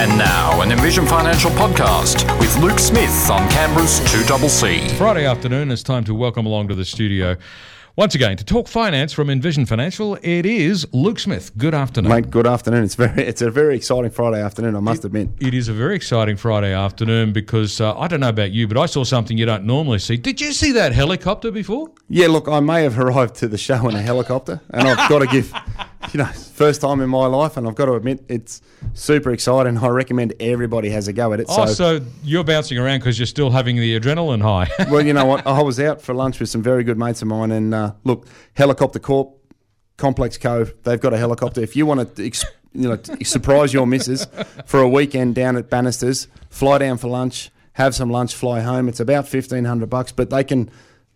And now, an Envision Financial podcast with Luke Smith on Canberra's 2CC. Friday afternoon, it's time to welcome along to the studio. Once again, to talk finance from Envision Financial, it is Luke Smith. Good afternoon. Mate, good afternoon. It's very, it's a very exciting Friday afternoon. I must admit. It is a very exciting Friday afternoon because uh, I don't know about you, but I saw something you don't normally see. Did you see that helicopter before? Yeah, look, I may have arrived to the show in a helicopter, and I've got to give, you know, first time in my life, and I've got to admit it's super exciting. I recommend everybody has a go at it. Oh, so you're bouncing around because you're still having the adrenaline high. well, you know what? I was out for lunch with some very good mates of mine, and uh, look, Helicopter Corp, Complex Cove, they've got a helicopter. If you want to, ex- you know, surprise your missus for a weekend down at Bannisters, fly down for lunch, have some lunch, fly home. It's about fifteen hundred bucks, but they can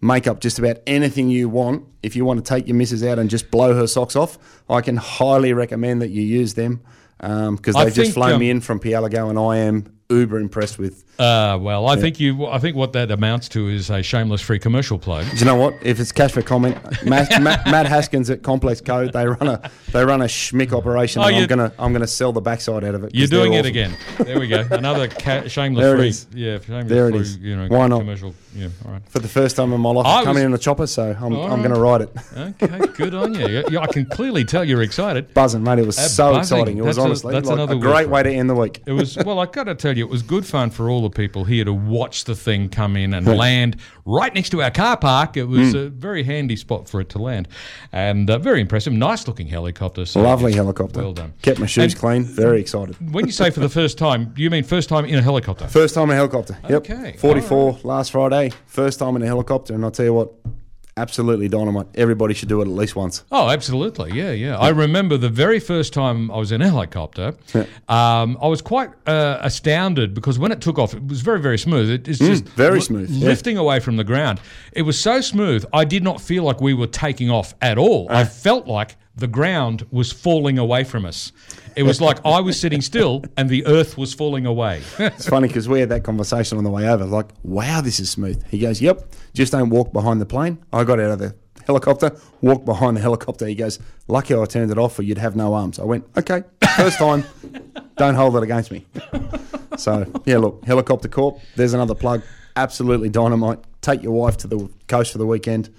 make up just about anything you want. If you want to take your missus out and just blow her socks off, I can highly recommend that you use them because I they've just flown um, me in from Pialligo, and I am uber impressed with. Uh, well, I think you. I think what that amounts to is a shameless free commercial plug. Do you know what? If it's cash for comment, Matt, Matt, Matt Haskins at Complex Code, they run a they run a schmick operation. Oh, and I'm gonna I'm gonna sell the backside out of it. You're doing it awesome. again. There we go. Another ca- shameless There it free. is. Yeah, shameless There it free. is. You know, Why not? Commercial. Yeah. All right. for the first time in my life. I'm coming in a chopper, so I'm, I'm right. going to ride it. Okay, good on you. Yeah, yeah, I can clearly tell you're excited. Buzzing, mate. It was Uh, so buzzing. exciting. It was That's a- honestly that's like another a great way to end the week. It was well. I got to tell you, it was good fun for all the people here to watch the thing come in and land right next to our car park. It was a very handy spot for it to land, and uh, very impressive. Nice looking helicopter. So Lovely helicopter. Well done. Kept my shoes And- clean. Very excited. When you say for the first time, do you mean first time in a helicopter? First time in a helicopter. Yep. Okay, 44 last Friday. First time in a helicopter, and I'll tell you what, absolutely dynamite. Everybody should do it at least once. Oh, absolutely. Yeah, yeah. I remember the very first time I was in a helicopter, um, I was quite uh, astounded because when it took off, it was very, very smooth. It, it's just Mm, very li- smooth, yeah. lifting away from the ground. It was so smooth, I did not feel like we were taking off at all. Ah. I felt like the ground was falling away from us. It was like I was sitting still and the earth was falling away. It's funny because we had that conversation on the way over. Like, wow, this is smooth. He goes, "Yep, just don't walk behind the plane." I got out of the helicopter, walked behind the helicopter. He goes, "Lucky I turned it off, or you'd have no arms." I went, "Okay, first time, don't hold it against me." So yeah, look, helicopter corp. There's another plug. Absolutely dynamite. Take your wife to the coast for the weekend.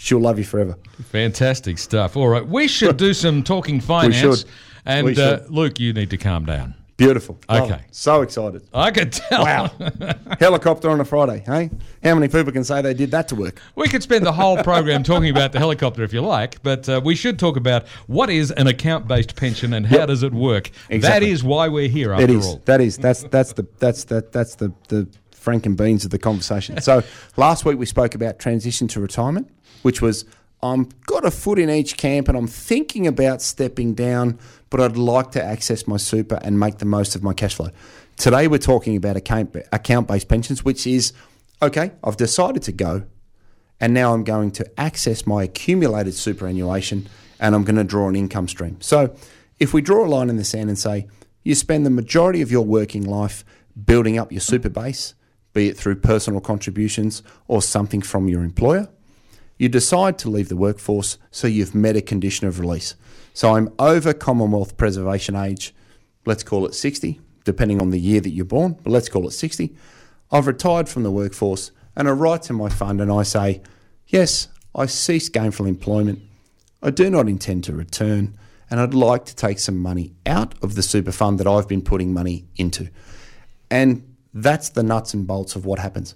She'll love you forever. Fantastic stuff. All right, we should do some talking finance. should. And We uh. Luke, you need to calm down. Beautiful. Love Okay. it. So excited. I could tell. Wow. helicopter on a Friday, hey? How many people can say they did that to work? We could spend the whole program talking about the helicopter if you like, but uh, we should talk about what is an account-based pension and how Yep. does it work. That Exactly. is why we're here after It is. all. That is. That's that's the that's that that's the the Frank and beans of the conversation. So last week we spoke about transition to retirement, which was I'm got a foot in each camp and I'm thinking about stepping down, but I'd like to access my super and make the most of my cash flow. Today we're talking about account account based pensions, which is okay. I've decided to go, and now I'm going to access my accumulated superannuation and I'm going to draw an income stream. So, if we draw a line in the sand and say you spend the majority of your working life building up your super base, be it through personal contributions or something from your employer, you decide to leave the workforce so you've met a condition of release. So, I'm over Commonwealth preservation age, let's call it 60, depending on the year that you're born, but let's call it 60. I've retired from the workforce and I write to my fund and I say, Yes, I cease gainful employment. I do not intend to return and I'd like to take some money out of the super fund that I've been putting money into. And that's the nuts and bolts of what happens.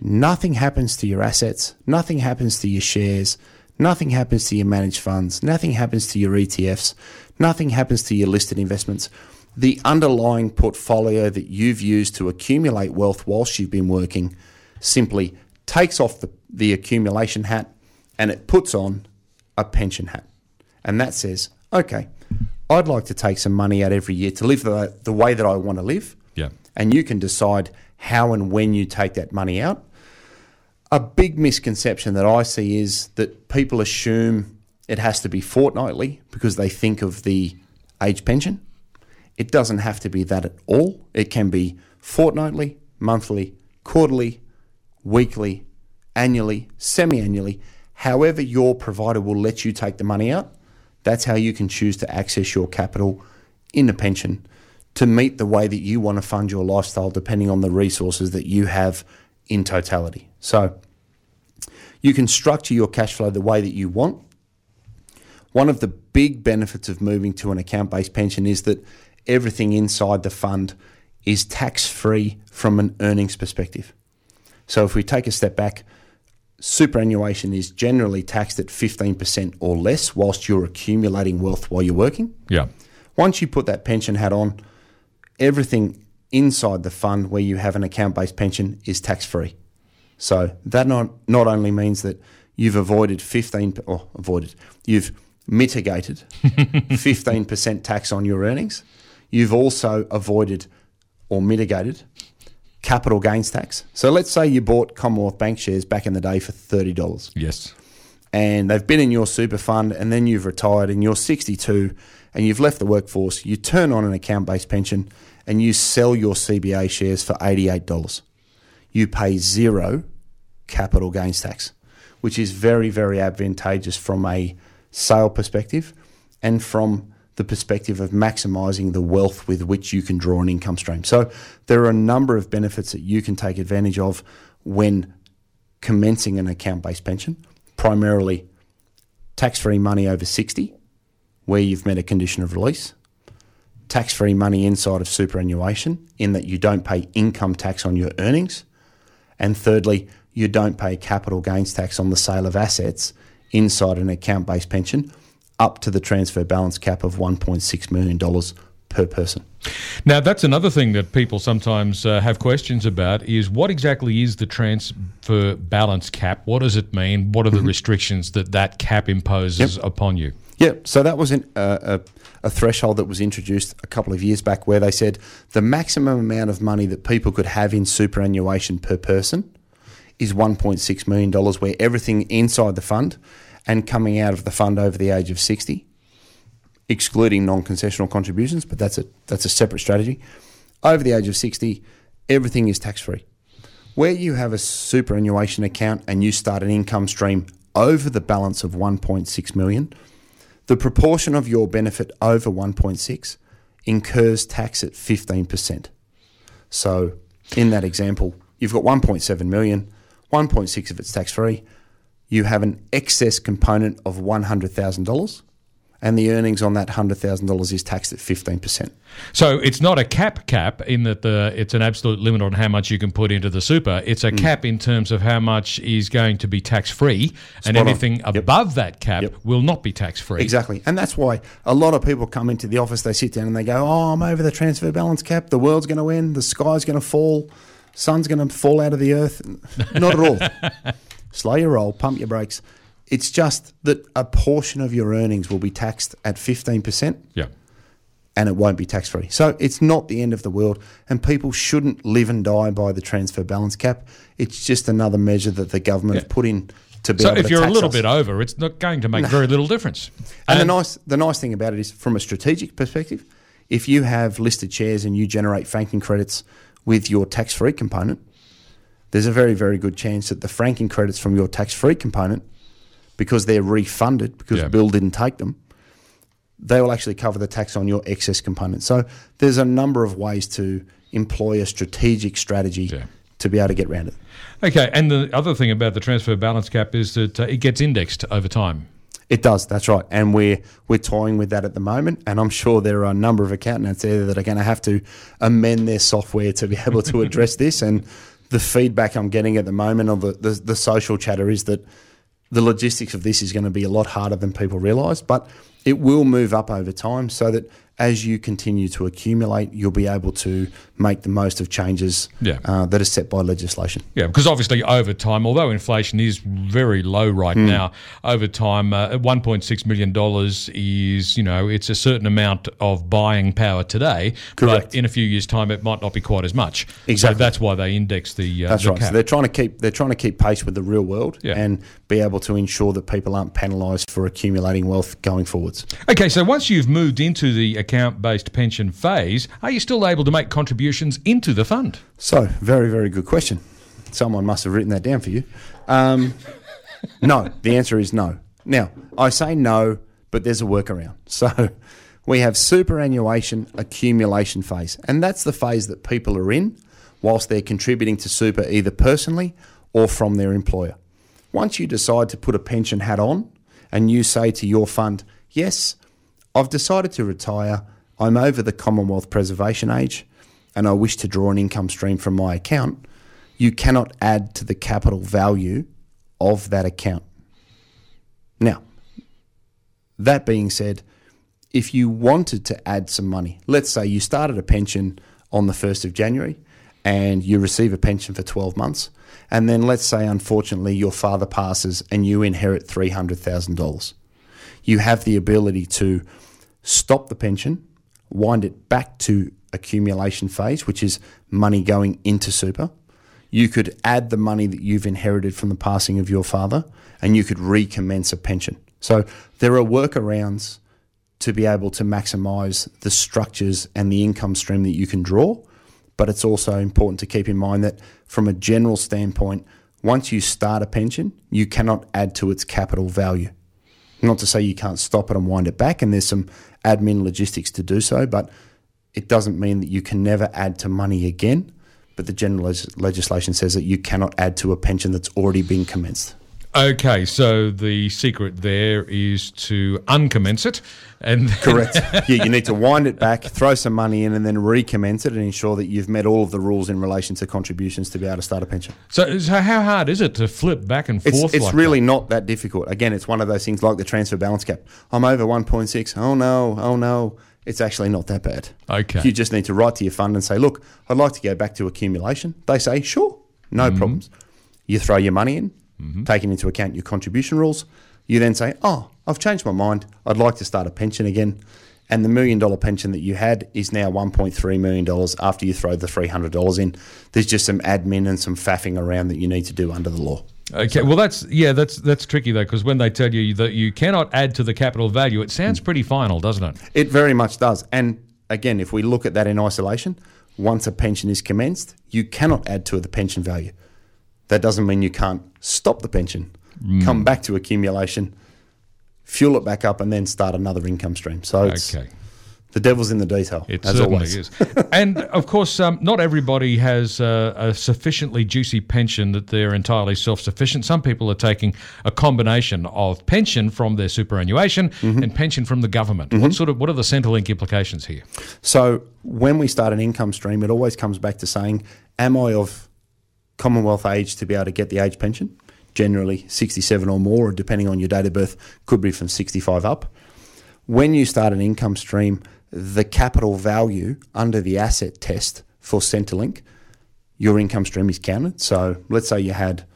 Nothing happens to your assets, nothing happens to your shares, nothing happens to your managed funds, nothing happens to your ETFs, nothing happens to your listed investments. The underlying portfolio that you've used to accumulate wealth whilst you've been working simply takes off the, the accumulation hat and it puts on a pension hat. And that says, okay, I'd like to take some money out every year to live the, the way that I want to live Yeah. and you can decide how and when you take that money out. A big misconception that I see is that people assume it has to be fortnightly because they think of the age pension. It doesn't have to be that at all. It can be fortnightly, monthly, quarterly, weekly, annually, semi annually. However, your provider will let you take the money out, that's how you can choose to access your capital in the pension to meet the way that you want to fund your lifestyle depending on the resources that you have in totality. So you can structure your cash flow the way that you want. One of the big benefits of moving to an account based pension is that everything inside the fund is tax free from an earnings perspective. So if we take a step back, superannuation is generally taxed at 15% or less whilst you're accumulating wealth while you're working. Yeah. Once you put that pension hat on, everything inside the fund where you have an account based pension is tax free. So that not, not only means that you've avoided 15 or avoided, you've mitigated 15% tax on your earnings. You've also avoided or mitigated capital gains tax. So let's say you bought Commonwealth Bank shares back in the day for $30 Yes. And they've been in your super fund and then you've retired and you're 62 and you've left the workforce, you turn on an account based pension and you sell your CBA shares for $88. You pay zero capital gains tax, which is very, very advantageous from a sale perspective and from the perspective of maximising the wealth with which you can draw an income stream. So there are a number of benefits that you can take advantage of when commencing an account based pension, primarily tax free money over 60, where you've met a condition of release, tax free money inside of superannuation, in that you don't pay income tax on your earnings, and thirdly, you don't pay capital gains tax on the sale of assets inside an account based pension up to the transfer balance cap of $1.6 million per person. Now, that's another thing that people sometimes uh, have questions about is what exactly is the transfer balance cap? What does it mean? What are the restrictions that that cap imposes upon you? Yeah, so that was an, uh, a, a threshold that was introduced a couple of years back where they said the maximum amount of money that people could have in superannuation per person is $1.6 million, where everything inside the fund and coming out of the fund over the age of 60, excluding non concessional contributions, but that's a, that's a separate strategy. Over the age of 60, everything is tax free. Where you have a superannuation account and you start an income stream over the balance of 1.6 million, the proportion of your benefit over 1.6 incurs tax at 15%. So in that example, you've got 1.7 million, 1.6 of it's tax free. You have an excess component of $100,000 and the earnings on that $100,000 is taxed at 15%. So it's not a cap cap in that the it's an absolute limit on how much you can put into the super. It's a mm. cap in terms of how much is going to be tax free, and anything Yep. above that cap Yep. will not be tax free. Exactly. And that's why a lot of people come into the office, they sit down and they go, Oh, I'm over the transfer balance cap. The world's going to end. The sky's going to fall. Sun's going to fall out of the earth. Not at all. Slow your roll, pump your brakes. It's just that a portion of your earnings will be taxed at 15% Yeah. and it won't be tax free. So it's not the end of the world, and people shouldn't live and die by the transfer balance cap. It's just another measure that the government have put in to be So if you're a little us. bit over, it's not going to make very little difference. And, the nice the nice thing about it is from a strategic perspective, if you have listed shares and you generate franking credits with your tax free component, there's a very, very good chance that the franking credits from your tax free component, because they're refunded because Yeah. Bill didn't take them, they will actually cover the tax on your excess component. So there's a number of ways to employ a strategic strategy Yeah. to be able to get around it. Okay, and the other thing about the transfer balance cap is that uh, it gets indexed over time. It does. That's right, and we're we're toying with that at the moment. And I'm sure there are a number of accountants there that are going to have to amend their software to be able to address this. And the feedback I'm getting at the moment of the, the the social chatter is that the logistics of this is going to be a lot harder than people realise, but it will move up over time so that as you continue to accumulate, you'll be able to make the most of changes Yeah. uh, that are set by legislation. Yeah, because obviously over time, although inflation is very low right Hmm. now, over time, uh, $1.6 million is, you know, it's a certain amount of buying power today. Correct. But in a few years' time, it might not be quite as much. Exactly. So that's why they index the, uh, That's the right. cap. So they're trying to keep they're trying to keep pace with the real world Yeah. and be able to ensure that people aren't penalised for accumulating wealth going Okay, so once you've moved into the account based pension phase, are you still able to make contributions into the fund? So very very good question. Someone must have written that down for you. Um, no, the answer is no. Now I say no, but there's a workaround. So We have superannuation accumulation phase, and that's the phase that people are in whilst they're contributing to super either personally or from their employer. Once you decide to put a pension hat on and you say to your fund, Yes, I've decided to retire, I'm over the Commonwealth preservation age, and I wish to draw an income stream from my account, you cannot add to the capital value of that account. Now, that being said, if you wanted to add some money, let's say you started a pension on the 1st of January and you receive a pension for 12 months, and then let's say unfortunately your father passes and you inherit $300,000. You have the ability to stop the pension, wind it back to accumulation phase, which is money going into super. You could add the money that you've inherited from the passing of your father and you could recommence a pension. So there are workarounds to be able to maximize the structures and the income stream that you can draw. But it's also important to keep in mind that from a general standpoint, once you start a pension, you cannot add to its capital value. Not to say you can't stop it and wind it back, and there's some admin logistics to do so, but it doesn't mean that you can never add to money again. But the general legislation says that you cannot add to a pension that's already been commenced. Okay, so the secret there is to uncommence it, and correct. yeah, you need to wind it back, throw some money in, and then recommence it, and ensure that you've met all of the rules in relation to contributions to be able to start a pension. So, so how hard is it to flip back and forth? It's, it's like really that? not that difficult. Again, it's one of those things like the transfer balance cap. I'm over 1.6. Oh no, oh no. It's actually not that bad. Okay. You just need to write to your fund and say, look, I'd like to go back to accumulation. They say, sure, no mm-hmm. problems. You throw your money in mm-hmm. taking into account your contribution rules. You then say, oh, I've changed my mind. I'd like to start a pension again. And the million dollar pension that you had is now $1.3 million after you throw the $300 in. There's just some admin and some faffing around that you need to do under the law. Okay, well that's yeah, that's that's tricky though because when they tell you that you cannot add to the capital value, it sounds pretty final, doesn't it? It very much does. And again, if we look at that in isolation, once a pension is commenced, you cannot add to the pension value. That doesn't mean you can't stop the pension, mm. come back to accumulation, fuel it back up, and then start another income stream. So it's okay. the devil's in the detail. It as certainly always. is. and of course, um, not everybody has uh, a sufficiently juicy pension that they're entirely self-sufficient. Some people are taking a combination of pension from their superannuation mm-hmm. and pension from the government. Mm-hmm. What sort of what are the Centrelink implications here? So when we start an income stream, it always comes back to saying, "Am I of Commonwealth age to be able to get the age pension. Generally, 67 or more, or depending on your date of birth, could be from 65 up. When you start an income stream, the capital value under the asset test for Centrelink, your income stream is counted. So let's say you had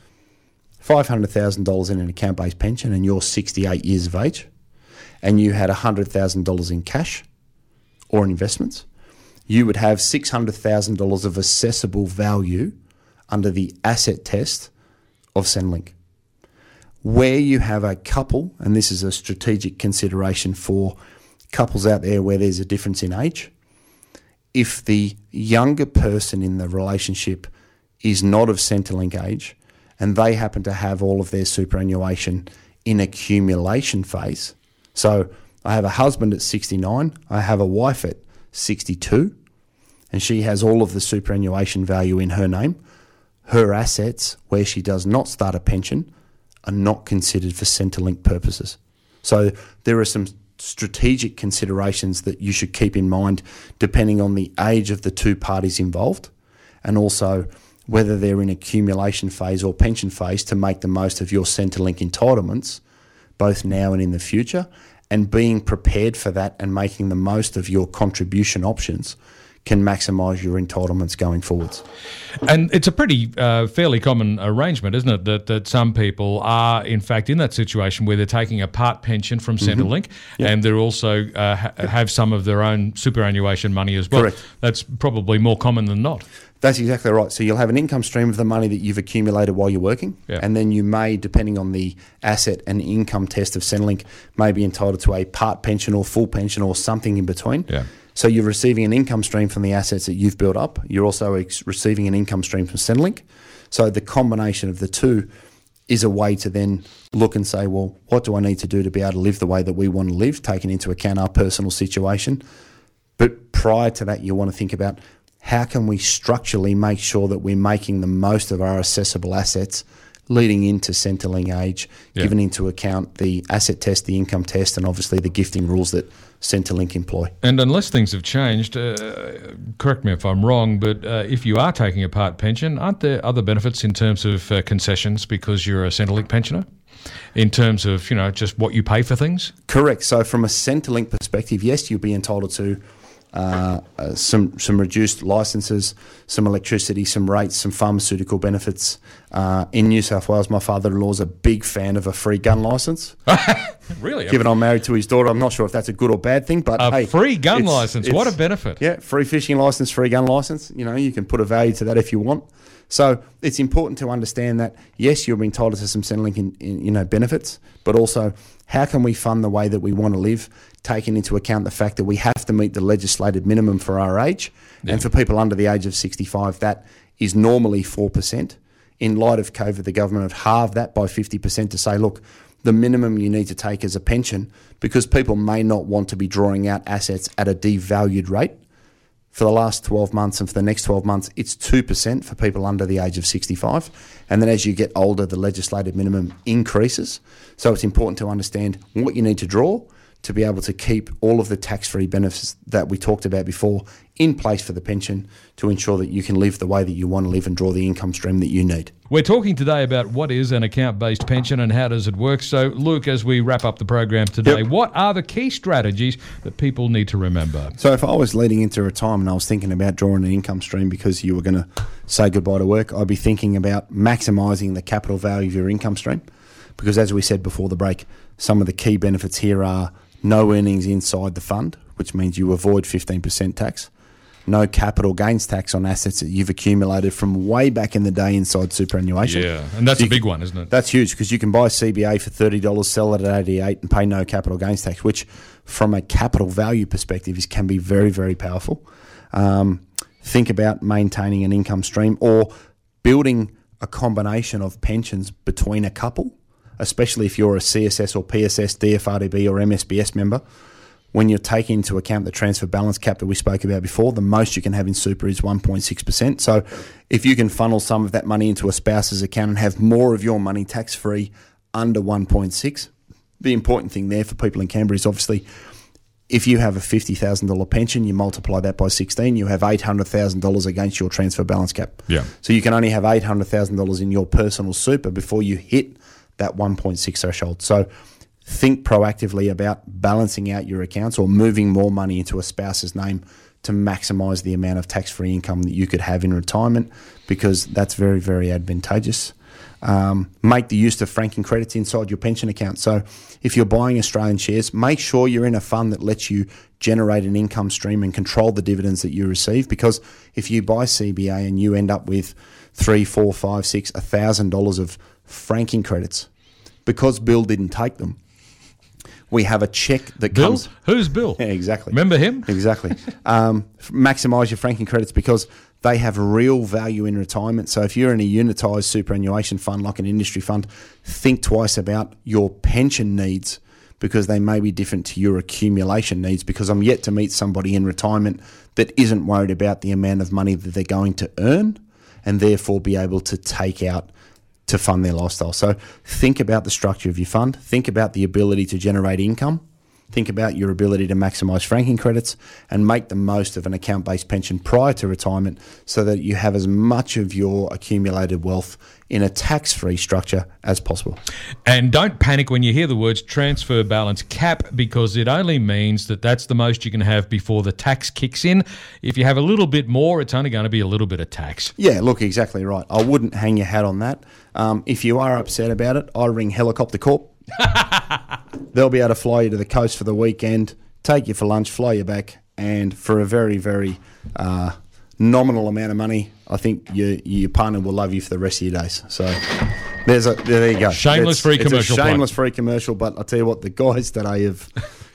$500,000 in an account based pension and you're 68 years of age, and you had $100,000 in cash or in investments, you would have $600,000 of assessable value under the asset test of Centrelink. Where you have a couple, and this is a strategic consideration for couples out there where there's a difference in age, if the younger person in the relationship is not of Centrelink age and they happen to have all of their superannuation in accumulation phase, so I have a husband at 69, I have a wife at 62, and she has all of the superannuation value in her name her assets, where she does not start a pension, are not considered for Centrelink purposes. So there are some strategic considerations that you should keep in mind depending on the age of the two parties involved and also whether they're in accumulation phase or pension phase to make the most of your Centrelink entitlements both now and in the future and being prepared for that and making the most of your contribution options can maximise your entitlements going forwards. And it's a pretty uh, fairly common arrangement, isn't it? That that some people are in fact in that situation where they're taking a part pension from mm-hmm. Centrelink, mm-hmm. yep. and they're also uh, ha- have some of their own superannuation money as well. Correct. That's probably more common than not. That's exactly right. So you'll have an income stream of the money that you've accumulated while you're working, yeah. and then you may, depending on the asset and income test of Centrelink, may be entitled to a part pension or full pension or something in between. Yeah. So you're receiving an income stream from the assets that you've built up. You're also ex- receiving an income stream from Centrelink. So the combination of the two is a way to then look and say, well, what do I need to do to be able to live the way that we want to live, taking into account our personal situation. But prior to that, you want to think about how can we structurally make sure that we're making the most of our accessible assets leading into Centrelink age, Yeah. given into account the asset test, the income test, and obviously the gifting rules that Centrelink employ. And unless things have changed, uh, correct me if I'm wrong, but uh, if you are taking a part pension, aren't there other benefits in terms of uh, concessions because you're a Centrelink pensioner? In terms of, you know, just what you pay for things? Correct. So, from a Centrelink perspective, yes, you'll be entitled to uh, uh, some some reduced licences, some electricity, some rates, some pharmaceutical benefits. Uh, in New South Wales, my father-in-law is a big fan of a free gun licence. Really? Given I'm married to his daughter, I'm not sure if that's a good or bad thing, but a hey, free gun it's- license. What a benefit. yeah, free fishing license, free gun license. You know, you can put a value to that if you want. So it's important to understand that yes, you're entitled to some Centrelink, in, in, you know, benefits, but also how can we fund the way that we want to live, taking into account the fact that we have to meet the legislated minimum for our age, and for people under the age of 65, that is normally four percent. In light of COVID, the government have halved that by 50% to say, look, the minimum you need to take as a pension, because people may not want to be drawing out assets at a devalued rate. For the last 12 months and for the next 12 months, it's 2% for people under the age of 65. And then as you get older, the legislated minimum increases. So it's important to understand what you need to draw to be able to keep all of the tax free benefits that we talked about before in place for the pension to ensure that you can live the way that you want to live and draw the income stream that you need. We're talking today about what is an account based pension and how does it work. So, Luke, as we wrap up the program today, Yep. what are the key strategies that people need to remember? So if I was leading into retirement, I was thinking about drawing an income stream because you were going to say goodbye to work. I'd be thinking about maximising the capital value of your income stream, because as we said before the break, some of the key benefits here are no earnings inside the fund, which means you avoid fifteen percent tax. No capital gains tax on assets that you've accumulated from way back in the day inside superannuation. Yeah, and that's So a big can- one, isn't it? That's huge because you can buy CBA for thirty dollars, sell it at eighty eight, and pay no capital gains tax, which, from a capital value perspective, is can be very very powerful. Um, think about maintaining an income stream or building a combination of pensions between a couple, especially if you're a CSS or PSS, DFRDB or MSBS member. When you're taking into account the transfer balance cap that we spoke about before, the most you can have in super is 1.6%. So if you can funnel some of that money into a spouse's account and have more of your money tax free under 1.6, the important thing there for people in Canberra is obviously if you have a $50,000 pension, you multiply that by 16, you have $800,000 against your transfer balance cap. Yeah. So you can only have $800,000 in your personal super before you hit that 1.6 threshold. So think proactively about balancing out your accounts or moving more money into a spouse's name to maximize the amount of tax free income that you could have in retirement because that's very, very advantageous. Um, make the use of franking credits inside your pension account. So, if you're buying Australian shares, make sure you're in a fund that lets you generate an income stream and control the dividends that you receive. Because if you buy CBA and you end up with three, four, five, six, a thousand dollars of franking credits, because Bill didn't take them, we have a check that Bill? comes. Who's Bill? Yeah, exactly. Remember him? Exactly. um, maximize your franking credits because they have real value in retirement. So if you're in a unitized superannuation fund like an industry fund, think twice about your pension needs because they may be different to your accumulation needs. Because I'm yet to meet somebody in retirement that isn't worried about the amount of money that they're going to earn and therefore be able to take out to fund their lifestyle. So think about the structure of your fund, think about the ability to generate income, think about your ability to maximize franking credits and make the most of an account based pension prior to retirement so that you have as much of your accumulated wealth in a tax free structure as possible. And don't panic when you hear the words transfer balance cap because it only means that that's the most you can have before the tax kicks in. If you have a little bit more, it's only going to be a little bit of tax. Yeah, look, exactly right. I wouldn't hang your hat on that. Um, if you are upset about it, I ring Helicopter Corp. They'll be able to fly you to the coast for the weekend, take you for lunch, fly you back, and for a very, very uh, nominal amount of money, I think your your partner will love you for the rest of your days. So there's a there you go. Shameless It's- free it's commercial plug. shameless free commercial, but I tell you what, the guys that I have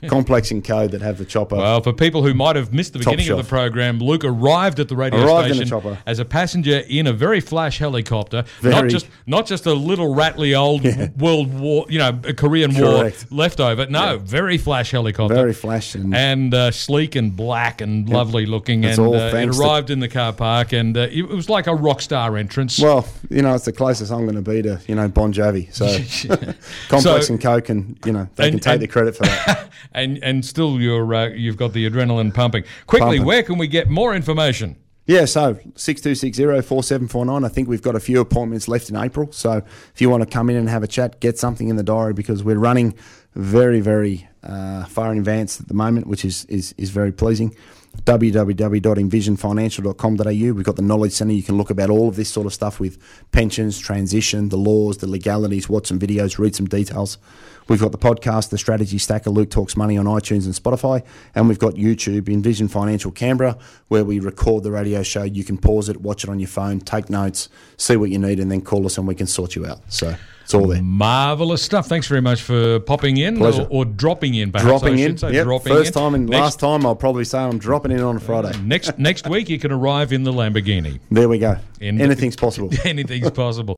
Complex and Co that have the chopper. Well, for people who might have missed the beginning of the program, Luke arrived at the radio Arrived in station chopper. as a passenger in a very flash helicopter, not just not just a little rattly old World War, you know, Korean Correct. War leftover. No, very flash helicopter. Very flash and, and uh, sleek and black and lovely looking, It's and all uh, it arrived in the car park, and uh, it, was like a rock star entrance. well, you know, it's the closest I'm going to be to you know Bon Jovi. So Complex So- and Co can you know they And- can take and- the credit for that. and and still you're uh, you've got the adrenaline pumping. Quickly, Pumping. where can we get more information? Yeah, so 6260-4749. I think we've got a few appointments left in April. So if you want to come in and have a chat, get something in the diary because we're running very, very uh, far in advance at the moment, which is, is, is very pleasing. www.envisionfinancial.com.au. We've got the Knowledge Centre. You can look about all of this sort of stuff with pensions, transition, the laws, the legalities, watch some videos, read some details. We've got the podcast, The Strategy Stacker, Luke Talks Money on iTunes and Spotify. And we've got YouTube, Envision Financial Canberra, where we record the radio show. You can pause it, watch it on your phone, take notes, see what you need, and then call us and we can sort you out. So it's all there. Marvelous stuff. Thanks very much for popping in or, or dropping in. Perhaps Dropping I in. say, Yep, dropping first in. time and next, last time, I'll probably say I'm dropping in on a Friday. Next next week you can arrive in the Lamborghini. There we go. In- Anything's possible. Anything's possible.